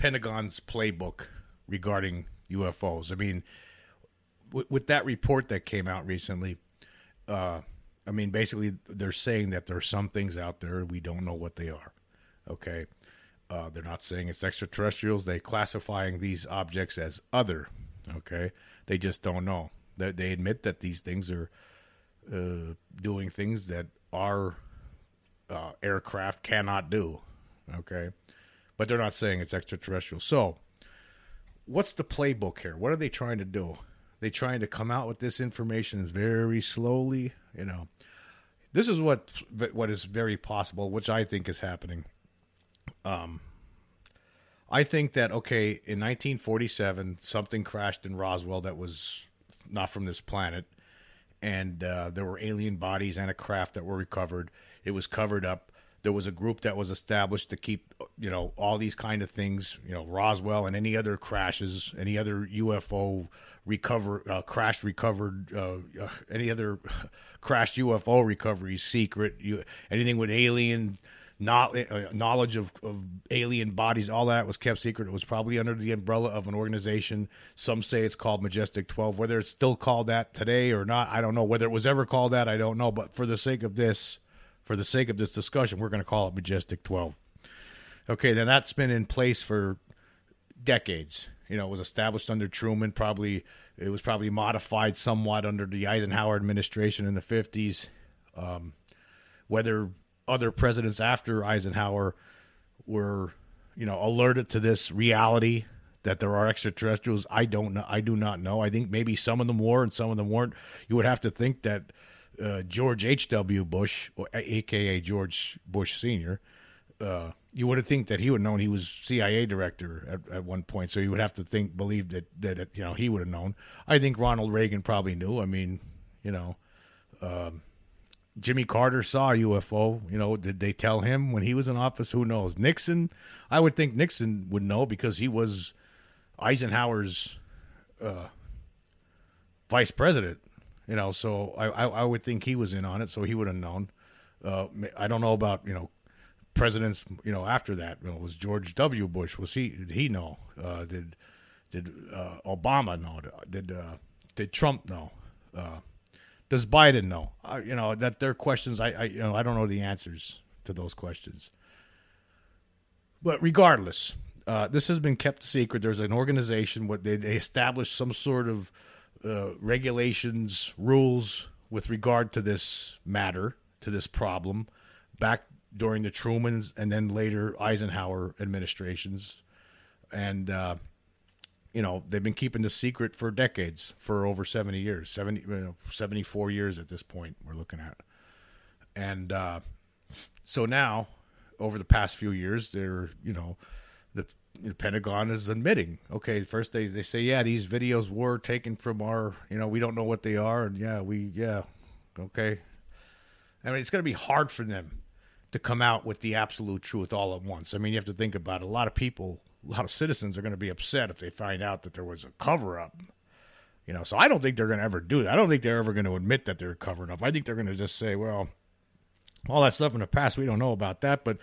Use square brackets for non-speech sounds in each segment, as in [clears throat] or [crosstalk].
Pentagon's playbook regarding UFOs? I mean, with, that report that came out recently, uh, I mean, basically they're saying that there are some things out there we don't know what they are. Okay, uh, they're not saying it's extraterrestrials. They're classifying these objects as other. Okay, they just don't know. They, they admit that these things are uh, doing things that our uh, aircraft cannot do. Okay, but they're not saying it's extraterrestrial. So, what's the playbook here? What are they trying to do? They trying to come out with this information very slowly. You know, this is what what is very possible, which I think is happening. Um, I think that okay, in 1947, something crashed in Roswell that was not from this planet, and uh, there were alien bodies and a craft that were recovered. It was covered up. There was a group that was established to keep, you know, all these kind of things, you know, Roswell and any other crashes, any other UFO recover, uh, crash recovered, uh, uh, any other [laughs] crashed UFO recovery secret, you, anything with alien uh, knowledge of, of alien bodies, all that was kept secret. It was probably under the umbrella of an organization. Some say it's called Majestic 12. Whether it's still called that today or not, I don't know. Whether it was ever called that, I don't know. But for the sake of this, for the sake of this discussion, we're going to call it Majestic 12. Okay, then that's been in place for decades. You know, it was established under Truman. Probably it was probably modified somewhat under the Eisenhower administration in the 50s. Um, whether other presidents after Eisenhower were, you know, alerted to this reality that there are extraterrestrials. I don't know. I do not know. I think maybe some of them were and some of them weren't. You would have to think that uh, George H. W. Bush, or AKA George Bush Senior, uh, you would have think that he would have known he was CIA director at, at one point. So you would have to think, believe that that you know he would have known. I think Ronald Reagan probably knew. I mean, you know. Um, Jimmy Carter saw a UFO. You know, did they tell him when he was in office? Who knows? Nixon, I would think Nixon would know because he was Eisenhower's uh, vice president. You know, so I, I, I would think he was in on it, so he would have known. Uh, I don't know about you know presidents. You know, after that, you know, was George W. Bush? Was he? Did he know? Uh, did did uh, Obama know? Did uh, did Trump know? Uh, does Biden know? Uh, you know that there are questions. I, I you know I don't know the answers to those questions. But regardless, uh, this has been kept secret. There's an organization what they, they established some sort of uh, regulations, rules with regard to this matter, to this problem, back during the Truman's and then later Eisenhower administrations, and uh, you know, they've been keeping the secret for decades, for over 70 years, 70, you know, 74 years at this point, we're looking at. And uh, so now, over the past few years, they're, you know, the, the, Pentagon is admitting, okay, first they, they say, yeah, these videos were taken from our, you know, we don't know what they are. And yeah, we, yeah, okay. I mean, it's going to be hard for them to come out with the absolute truth all at once. I mean, you have to think about it. A lot of people a lot of citizens are going to be upset if they find out that there was a cover up. You know, so I don't think they're going to ever do that. I don't think they're ever going to admit that they're covering up. I think they're going to just say, well, all that stuff in the past, we don't know about that. But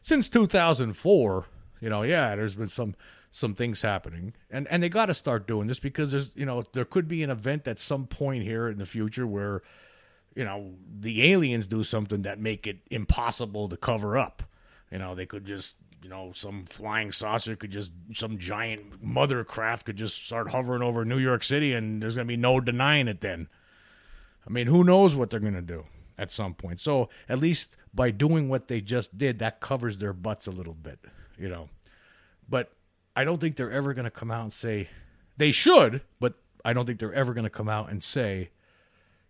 since 2004, you know, yeah, there's been some some things happening, and and they got to start doing this because there's you know there could be an event at some point here in the future where you know the aliens do something that make it impossible to cover up. You know, they could just you know, some flying saucer could just, some giant mother craft could just start hovering over New York City and there's to be no denying it then. I mean, who knows what they're to do at some point. So at least by doing what they just did, that covers their butts a little bit, you know. But I don't think they're ever going to come out and say, they should, but I don't think they're ever going to come out and say,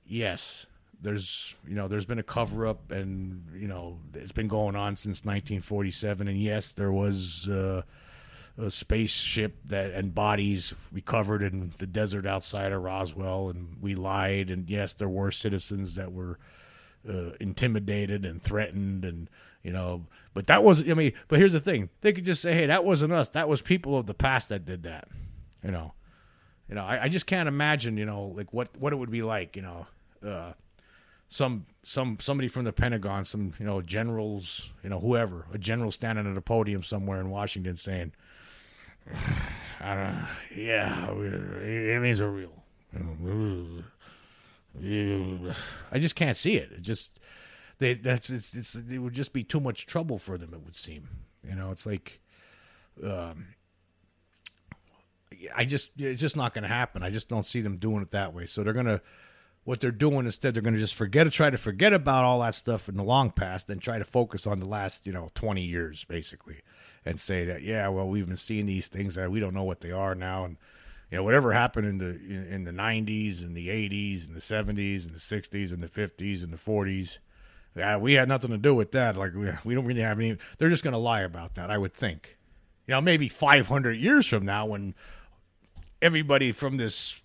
yes, there's you know there's been a cover up and you know it's been going on since 1947 and yes there was uh, a spaceship that and bodies recovered in the desert outside of Roswell, and we lied. And yes, there were citizens that were uh, intimidated and threatened, and you know, but that was I mean, but here's the thing: they could just say, "Hey, that wasn't us. That was people of the past that did that." You know, you know, I, I just can't imagine, you know, like what what it would be like, you know. Uh, some some somebody from the Pentagon, some you know generals, you know whoever, a general standing at a podium somewhere in Washington saying, [sighs] "I don't, know, yeah, aliens are real." I just can't see it. It just they that's it's, it's it would just be too much trouble for them. It would seem, you know, it's like, um, I just it's just not going to happen. I just don't see them doing it that way. So they're gonna what they're doing instead they're going to just forget to try to forget about all that stuff in the long past and try to focus on the last you know 20 years basically and say that yeah well we've been seeing these things that we don't know what they are now and you know whatever happened in the in, in the 90s and the 80s and the 70s and the 60s and the 50s and the 40s yeah we had nothing to do with that like we, we don't really have any they're just going to lie about that i would think you know maybe 500 years from now when everybody from this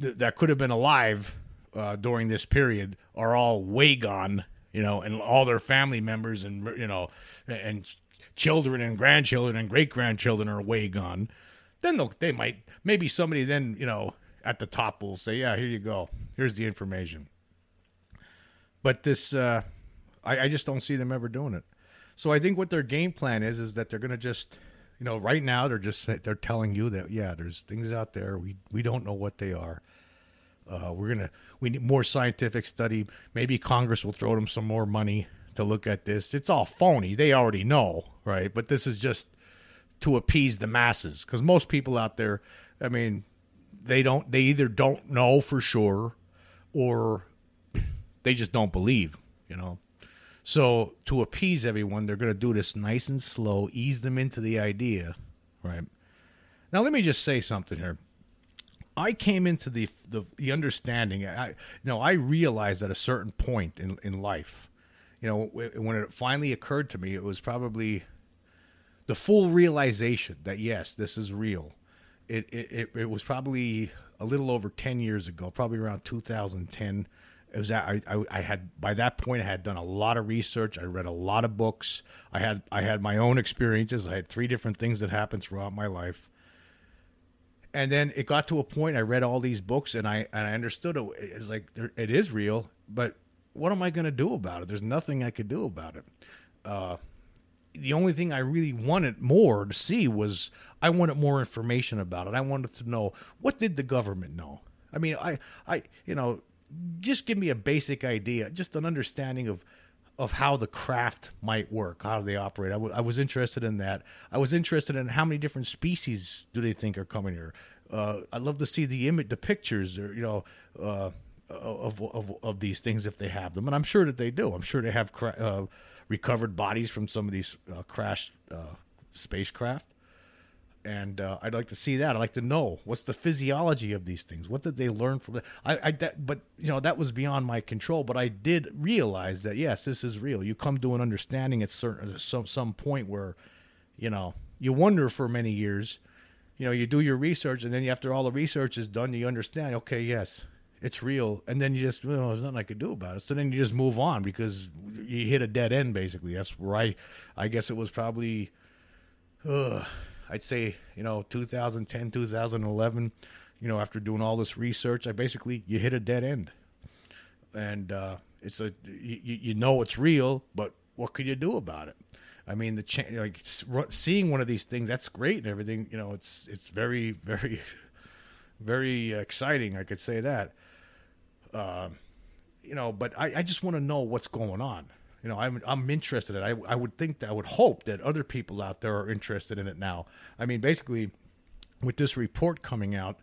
th- that could have been alive uh, during this period are all way gone, you know, and all their family members and you know, and children and grandchildren and great grandchildren are way gone. Then they'll, they might maybe somebody then you know at the top will say, yeah, here you go, here's the information. But this, uh, I, I just don't see them ever doing it. So I think what their game plan is is that they're going to just you know right now they're just they're telling you that yeah there's things out there we we don't know what they are uh, we're gonna we need more scientific study. Maybe Congress will throw them some more money to look at this. It's all phony. They already know, right? But this is just to appease the masses because most people out there, I mean, they don't. They either don't know for sure, or [clears throat] they just don't believe. You know. So to appease everyone, they're going to do this nice and slow, ease them into the idea, right? Now let me just say something here. I came into the the, the understanding. I you know I realized at a certain point in in life, you know, when it finally occurred to me, it was probably the full realization that yes, this is real. It it it, was probably a little over ten years ago, probably around 2010. It was that I, I, I had by that point I had done a lot of research. I read a lot of books. I had I had my own experiences. I had three different things that happened throughout my life and then it got to a point I read all these books and I and I understood it. It's like it is real, but what am I going to do about it? There's nothing I could do about it. Uh, the only thing I really wanted more to see was I wanted more information about it. I wanted to know what did the government know. I mean, I I you know, just give me a basic idea, just an understanding of of how the craft might work, how do they operate. I, w- I was interested in that. I was interested in how many different species do they think are coming here. Uh, I'd love to see the image, the pictures, or you know, uh, of, of of these things if they have them, and I'm sure that they do. I'm sure they have cra- uh, recovered bodies from some of these uh, crashed uh, spacecraft and uh, I'd like to see that. I'd like to know what's the physiology of these things. What did they learn from it? I, I that, but you know that was beyond my control. But I did realize that yes, this is real. You come to an understanding at certain some some point where, you know, you wonder for many years. You know, you do your research, and then after all the research is done, you understand. Okay, yes, it's real, and then you just well, there's nothing I could do about it. So then you just move on because you hit a dead end. Basically, that's where I, I guess it was probably. Uh, I'd say, you know, 2010, 2011, you know, after doing all this research, I basically, you hit a dead end. And uh, it's a, you, you know it's real, but what could you do about it? I mean, the cha- like seeing one of these things, that's great and everything. You know, it's it's very very [laughs] very exciting. I could say that. Uh, you know, but I, I just want to know what's going on you know, I'm I'm interested in it. I I would think that I would hope that other people out there are interested in it now. I mean, basically, with this report coming out,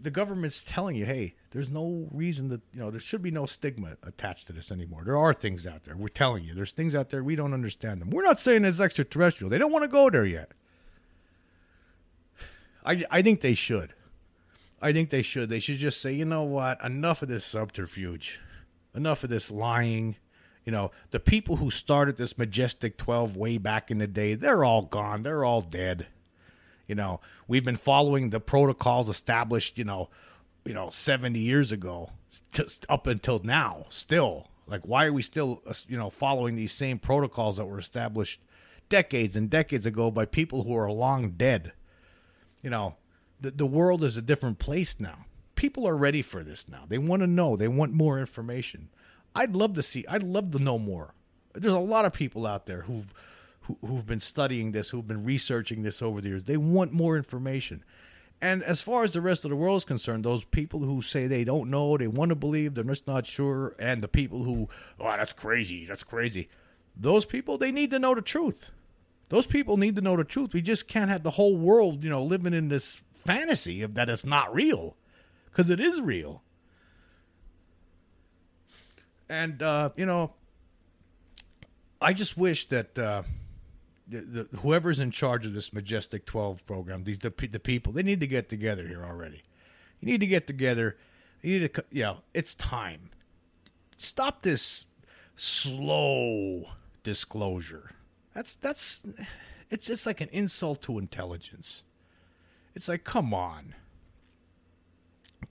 the government's telling you, hey, there's no reason that you know there should be no stigma attached to this anymore. There are things out there. We're telling you, there's things out there we don't understand them. We're not saying it's extraterrestrial. They don't want to go there yet. I I think they should. I think they should. They should just say, you know what? Enough of this subterfuge. Enough of this lying you know, the people who started this Majestic 12 way back in the day, they're all gone. They're all dead. You know, we've been following the protocols established, you know, you know, 70 years ago just up until now still. Like why are we still uh, you know following these same protocols that were established decades and decades ago by people who are long dead? You know, the the world is a different place now. People are ready for this now. They want to know. They want more information. I'd love to see. I'd love to know more. There's a lot of people out there who've who, who've been studying this, who've been researching this over the years. They want more information. And as far as the rest of the world is concerned, those people who say they don't know, they want to believe, they're just not sure, and the people who, oh, that's crazy, that's crazy, those people, they need to know the truth. Those people need to know the truth. We just can't have the whole world, you know, living in this fantasy of that it's not real, because it is real. And uh, you know, I just wish that. Uh, the, the, whoever's in charge of this majestic 12 program these the, the people they need to get together here already. You need to get together. You need to you know it's time. Stop this slow disclosure. That's that's it's just like an insult to intelligence. It's like come on.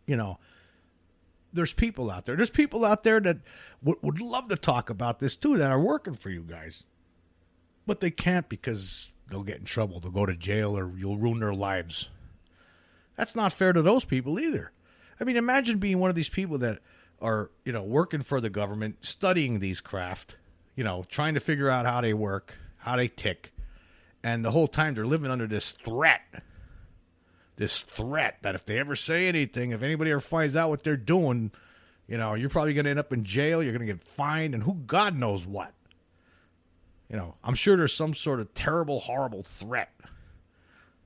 You know there's people out there there's people out there that w- would love to talk about this too that are working for you guys but they can't because they'll get in trouble. They'll go to jail or you'll ruin their lives. That's not fair to those people either. I mean, imagine being one of these people that are, you know, working for the government, studying these craft, you know, trying to figure out how they work, how they tick, and the whole time they're living under this threat. This threat that if they ever say anything, if anybody ever finds out what they're doing, you know, you're probably going to end up in jail, you're going to get fined, and who God knows what. You know, I'm sure there's some sort of terrible, horrible threat.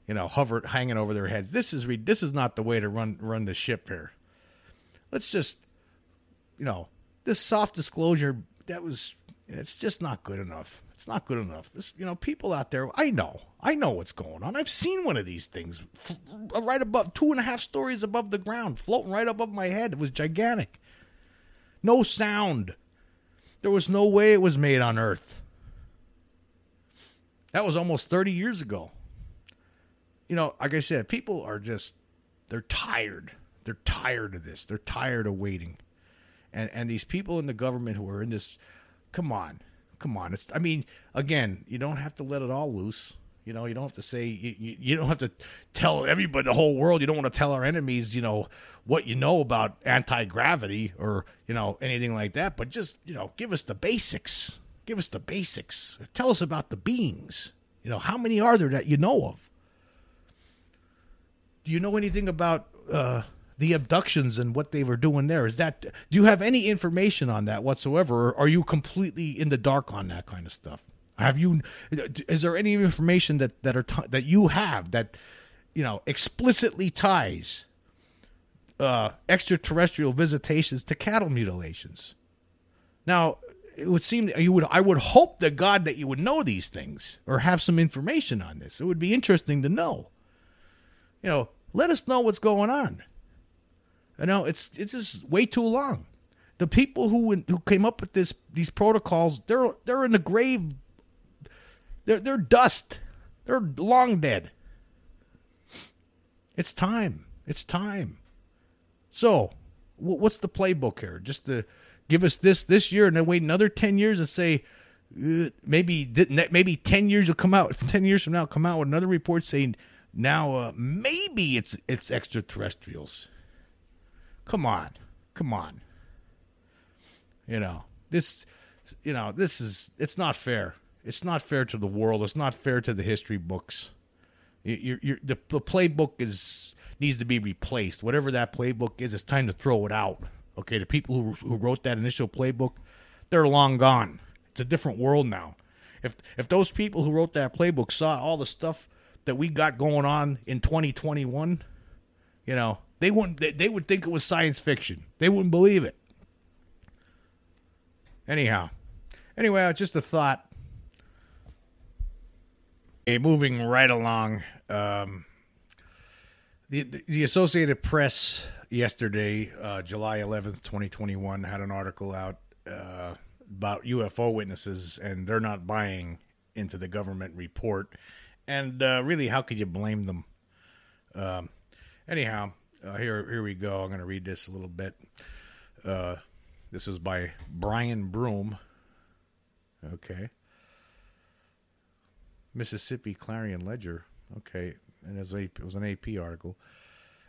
You know, hovered, hanging over their heads. This is this is not the way to run run the ship here. Let's just, you know, this soft disclosure that was it's just not good enough. It's not good enough. It's, you know, people out there, I know, I know what's going on. I've seen one of these things f- right above, two and a half stories above the ground, floating right above my head. It was gigantic. No sound. There was no way it was made on Earth. That was almost 30 years ago. You know, like I said, people are just they're tired. They're tired of this. They're tired of waiting. And and these people in the government who are in this come on. Come on. It's I mean, again, you don't have to let it all loose. You know, you don't have to say you, you don't have to tell everybody, the whole world. You don't want to tell our enemies, you know, what you know about anti gravity or you know anything like that. But just you know, give us the basics. Give us the basics. Tell us about the beings. You know, how many are there that you know of? Do you know anything about uh, the abductions and what they were doing there? Is that do you have any information on that whatsoever, or are you completely in the dark on that kind of stuff? Have you? Is there any information that that are that you have that you know explicitly ties uh, extraterrestrial visitations to cattle mutilations? Now, it would seem that you would I would hope to God that you would know these things or have some information on this. It would be interesting to know. You know, let us know what's going on. You know, it's it's just way too long. The people who who came up with this these protocols, they're they're in the grave. They're they're dust. They're long dead. It's time. It's time. So, what's the playbook here? Just to give us this this year and then wait another 10 years and say maybe maybe 10 years will come out 10 years from now come out with another report saying now uh, maybe it's it's extraterrestrials come on. Come on. You know this you know this is it's not fair. It's not fair to the world. It's not fair to the history books. You're, you're, the, the playbook is needs to be replaced. Whatever that playbook is it's time to throw it out. Okay, the people who, who wrote that initial playbook, they're long gone. It's a different world now. If if those people who wrote that playbook saw all the stuff that we got going on in 2021, you know, they wouldn't they, they would think it was science fiction. They wouldn't believe it. Anyhow, anyway, just a thought. Okay, moving right along. Um, the, the Associated Press yesterday, uh, July 11th, 2021, had an article out uh, about UFO witnesses, and they're not buying into the government report. and uh, really, how could you blame them? Um, anyhow, uh, here here we go. I'm going to read this a little bit. Uh, this was by Brian Broom. Okay. Mississippi Clarion Ledger. Okay, and it was, a, it was an AP article.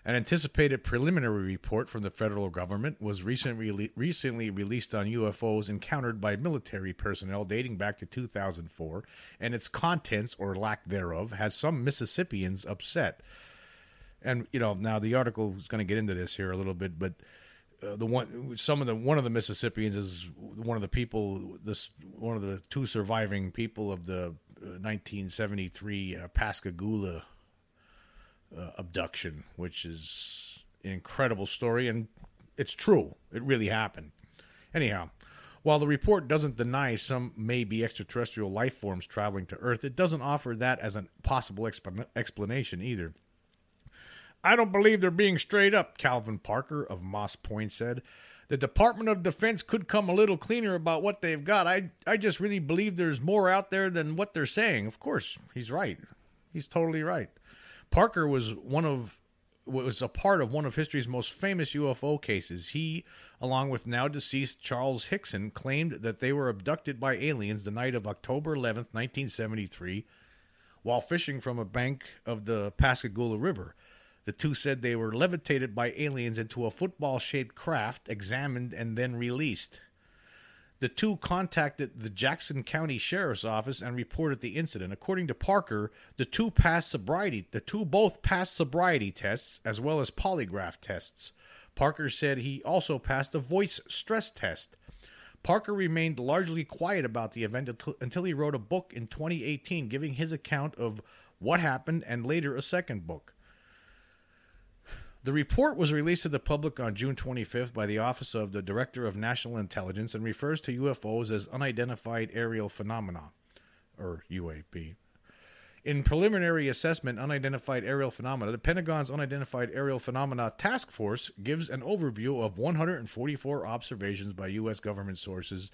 An anticipated preliminary report from the federal government was recently recently released on UFOs encountered by military personnel dating back to 2004, and its contents or lack thereof has some Mississippians upset. And you know, now the article is going to get into this here a little bit, but uh, the one some of the one of the Mississippians is one of the people this one of the two surviving people of the 1973 uh, Pascagoula uh, abduction, which is an incredible story, and it's true. It really happened. Anyhow, while the report doesn't deny some may be extraterrestrial life forms traveling to Earth, it doesn't offer that as a possible exp- explanation either. I don't believe they're being straight up, Calvin Parker of Moss Point said. The Department of Defense could come a little cleaner about what they've got. I I just really believe there's more out there than what they're saying. Of course, he's right. He's totally right. Parker was one of was a part of one of history's most famous UFO cases. He, along with now deceased Charles Hickson, claimed that they were abducted by aliens the night of October 11th, 1973, while fishing from a bank of the Pascagoula River. The two said they were levitated by aliens into a football shaped craft, examined, and then released. The two contacted the Jackson County Sheriff's Office and reported the incident. According to Parker, the two passed sobriety the two both passed sobriety tests as well as polygraph tests. Parker said he also passed a voice stress test. Parker remained largely quiet about the event until he wrote a book in 2018 giving his account of what happened and later a second book. The report was released to the public on June 25th by the Office of the Director of National Intelligence and refers to UFOs as unidentified aerial phenomena, or UAP. In preliminary assessment, unidentified aerial phenomena, the Pentagon's Unidentified Aerial Phenomena Task Force gives an overview of 144 observations by U.S. government sources.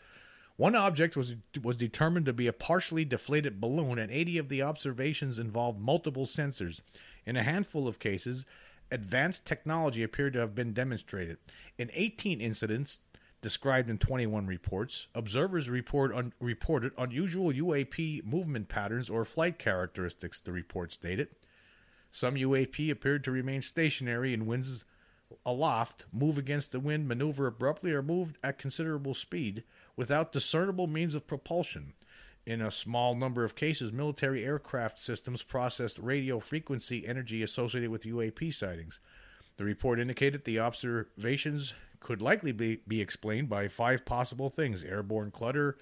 One object was was determined to be a partially deflated balloon, and 80 of the observations involved multiple sensors. In a handful of cases, advanced technology appeared to have been demonstrated. In 18 incidents described in 21 reports, observers report un- reported unusual UAP movement patterns or flight characteristics, the report stated. Some UAP appeared to remain stationary in winds aloft, move against the wind, maneuver abruptly, or move at considerable speed without discernible means of propulsion. In a small number of cases, military aircraft systems processed radio frequency energy associated with UAP sightings. The report indicated the observations could likely be, be explained by five possible things airborne clutter,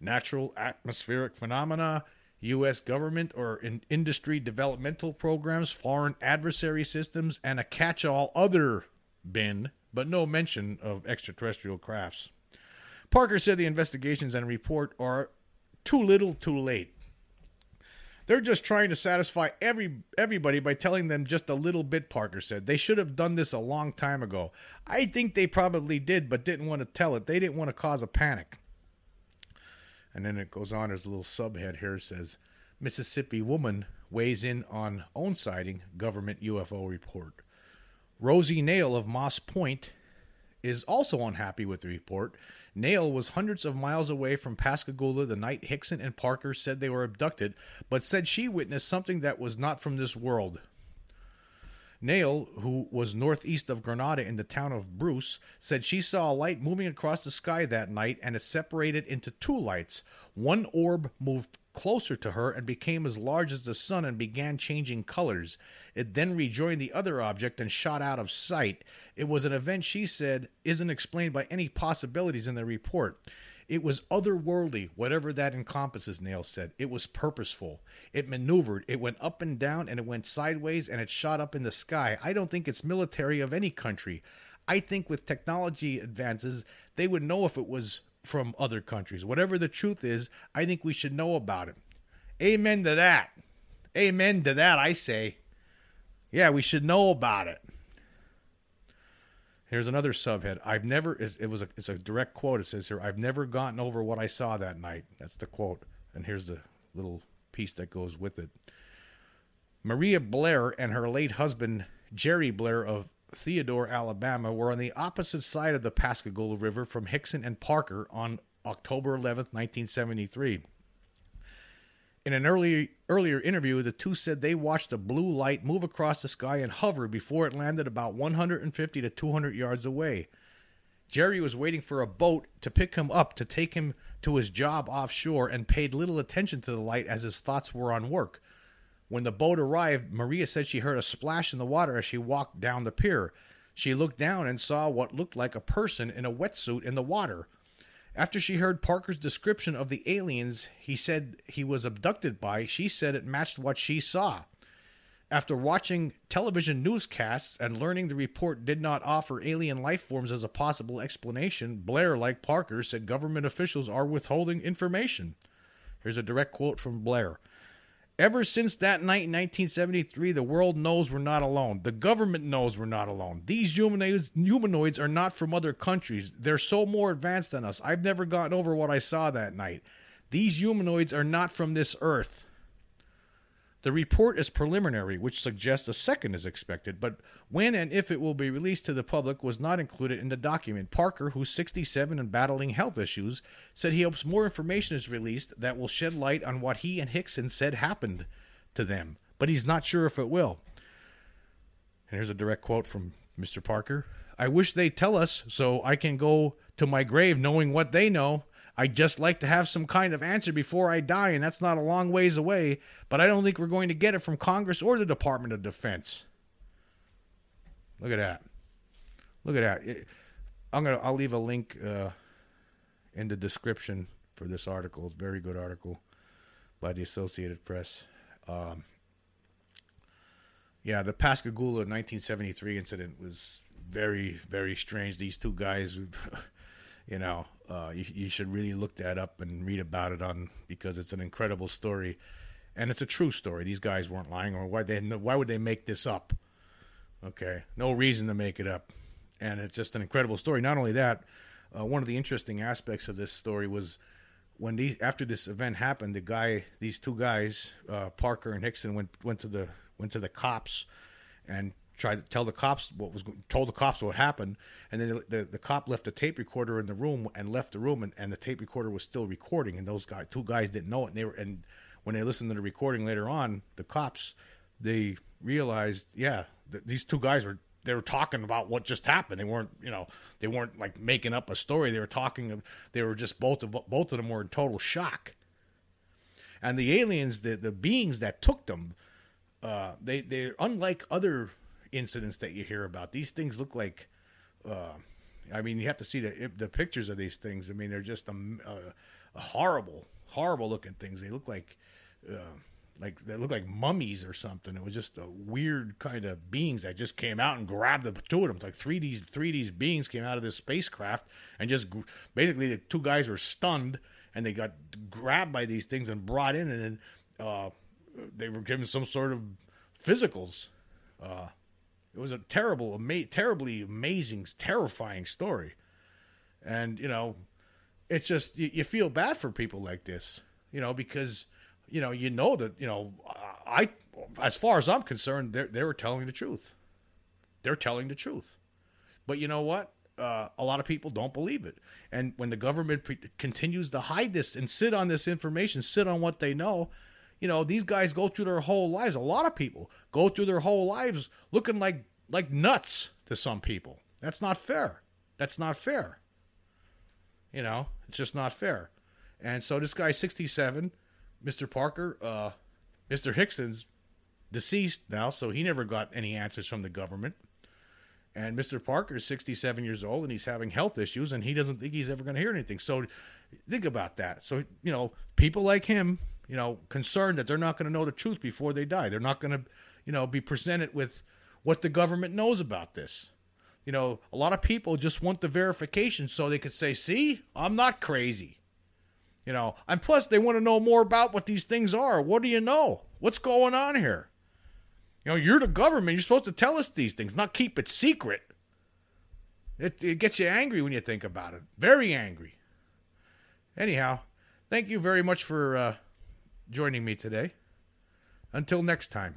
natural atmospheric phenomena, U.S. government or in industry developmental programs, foreign adversary systems, and a catch all other bin, but no mention of extraterrestrial crafts. Parker said the investigations and report are too little, too late. They're just trying to satisfy every everybody by telling them just a little bit, Parker said. They should have done this a long time ago. I think they probably did, but didn't want to tell it. They didn't want to cause a panic. And then it goes on, there's a little subhead here says Mississippi woman weighs in on own sighting government UFO report. Rosie Nail of Moss Point is also unhappy with the report. Nail was hundreds of miles away from Pascagoula the night Hickson and Parker said they were abducted, but said she witnessed something that was not from this world. Nail, who was northeast of Grenada in the town of Bruce, said she saw a light moving across the sky that night and it separated into two lights. One orb moved closer to her and became as large as the sun and began changing colors. It then rejoined the other object and shot out of sight. It was an event she said isn't explained by any possibilities in the report. It was otherworldly, whatever that encompasses, Nail said. It was purposeful. It maneuvered. It went up and down and it went sideways and it shot up in the sky. I don't think it's military of any country. I think with technology advances, they would know if it was from other countries. Whatever the truth is, I think we should know about it. Amen to that. Amen to that, I say. Yeah, we should know about it. Here's another subhead. I've never. It was a. It's a direct quote. It says here. I've never gotten over what I saw that night. That's the quote. And here's the little piece that goes with it. Maria Blair and her late husband, Jerry Blair of Theodore, Alabama, were on the opposite side of the Pascagoula River from Hickson and Parker on October 11th, 1973. In an early, earlier interview, the two said they watched a blue light move across the sky and hover before it landed about 150 to 200 yards away. Jerry was waiting for a boat to pick him up to take him to his job offshore and paid little attention to the light as his thoughts were on work. When the boat arrived, Maria said she heard a splash in the water as she walked down the pier. She looked down and saw what looked like a person in a wetsuit in the water. After she heard Parker's description of the aliens he said he was abducted by, she said it matched what she saw. After watching television newscasts and learning the report did not offer alien life forms as a possible explanation, Blair, like Parker, said government officials are withholding information. Here's a direct quote from Blair. Ever since that night in 1973, the world knows we're not alone. The government knows we're not alone. These humanoids, humanoids are not from other countries. They're so more advanced than us. I've never gotten over what I saw that night. These humanoids are not from this earth. The report is preliminary, which suggests a second is expected, but when and if it will be released to the public was not included in the document. Parker, who's 67 and battling health issues, said he hopes more information is released that will shed light on what he and Hickson said happened to them, but he's not sure if it will. And here's a direct quote from Mr. Parker I wish they'd tell us so I can go to my grave knowing what they know. I'd just like to have some kind of answer before I die, and that's not a long ways away, but I don't think we're going to get it from Congress or the Department of Defense. Look at that. Look at that. I'm gonna I'll leave a link uh, in the description for this article. It's a very good article by the Associated Press. Um, yeah, the Pascagoula 1973 incident was very, very strange. These two guys, [laughs] you know, uh, you, you should really look that up and read about it on because it's an incredible story, and it's a true story. These guys weren't lying, or why they why would they make this up? Okay, no reason to make it up, and it's just an incredible story. Not only that, uh, one of the interesting aspects of this story was when these after this event happened, the guy, these two guys, uh, Parker and Hickson, went went to the went to the cops and tried to tell the cops what was told the cops what happened, and then the, the, the cop left a tape recorder in the room and left the room, and, and the tape recorder was still recording, and those guys, two guys, didn't know it, and they were, and when they listened to the recording later on, the cops, they realized, yeah, th- these two guys were they were talking about what just happened. They weren't, you know, they weren't like making up a story. They were talking. They were just both of both of them were in total shock. And the aliens, the the beings that took them, uh, they they're unlike other incidents that you hear about. These things look like, uh, I mean, you have to see the the pictures of these things. I mean, they're just a, a, a horrible, horrible looking things. They look like. Uh, like they look like mummies or something. It was just a weird kind of beings that just came out and grabbed the two of them. It's like three D's three D's beings came out of this spacecraft and just basically the two guys were stunned and they got grabbed by these things and brought in and then uh, they were given some sort of physicals. Uh, it was a terrible, ama- terribly amazing, terrifying story, and you know, it's just you, you feel bad for people like this, you know, because you know you know that you know I, as far as I'm concerned, they they were telling the truth. They're telling the truth, but you know what? Uh, a lot of people don't believe it. And when the government pre- continues to hide this and sit on this information, sit on what they know, you know, these guys go through their whole lives. A lot of people go through their whole lives looking like like nuts to some people. That's not fair. That's not fair. You know, it's just not fair. And so this guy, 67, Mr. Parker, uh, Mr. Hickson's deceased now, so he never got any answers from the government. And Mr. Parker is 67 years old and he's having health issues and he doesn't think he's ever going to hear anything. So think about that. So, you know, people like him, you know, concerned that they're not going to know the truth before they die. They're not going to, you know, be presented with what the government knows about this. You know, a lot of people just want the verification so they could say, see, I'm not crazy. You know, and plus they want to know more about what these things are. What do you know? What's going on here? You know, you're the government. You're supposed to tell us these things, not keep it secret. It, it gets you angry when you think about it. Very angry. Anyhow, thank you very much for uh, joining me today. Until next time.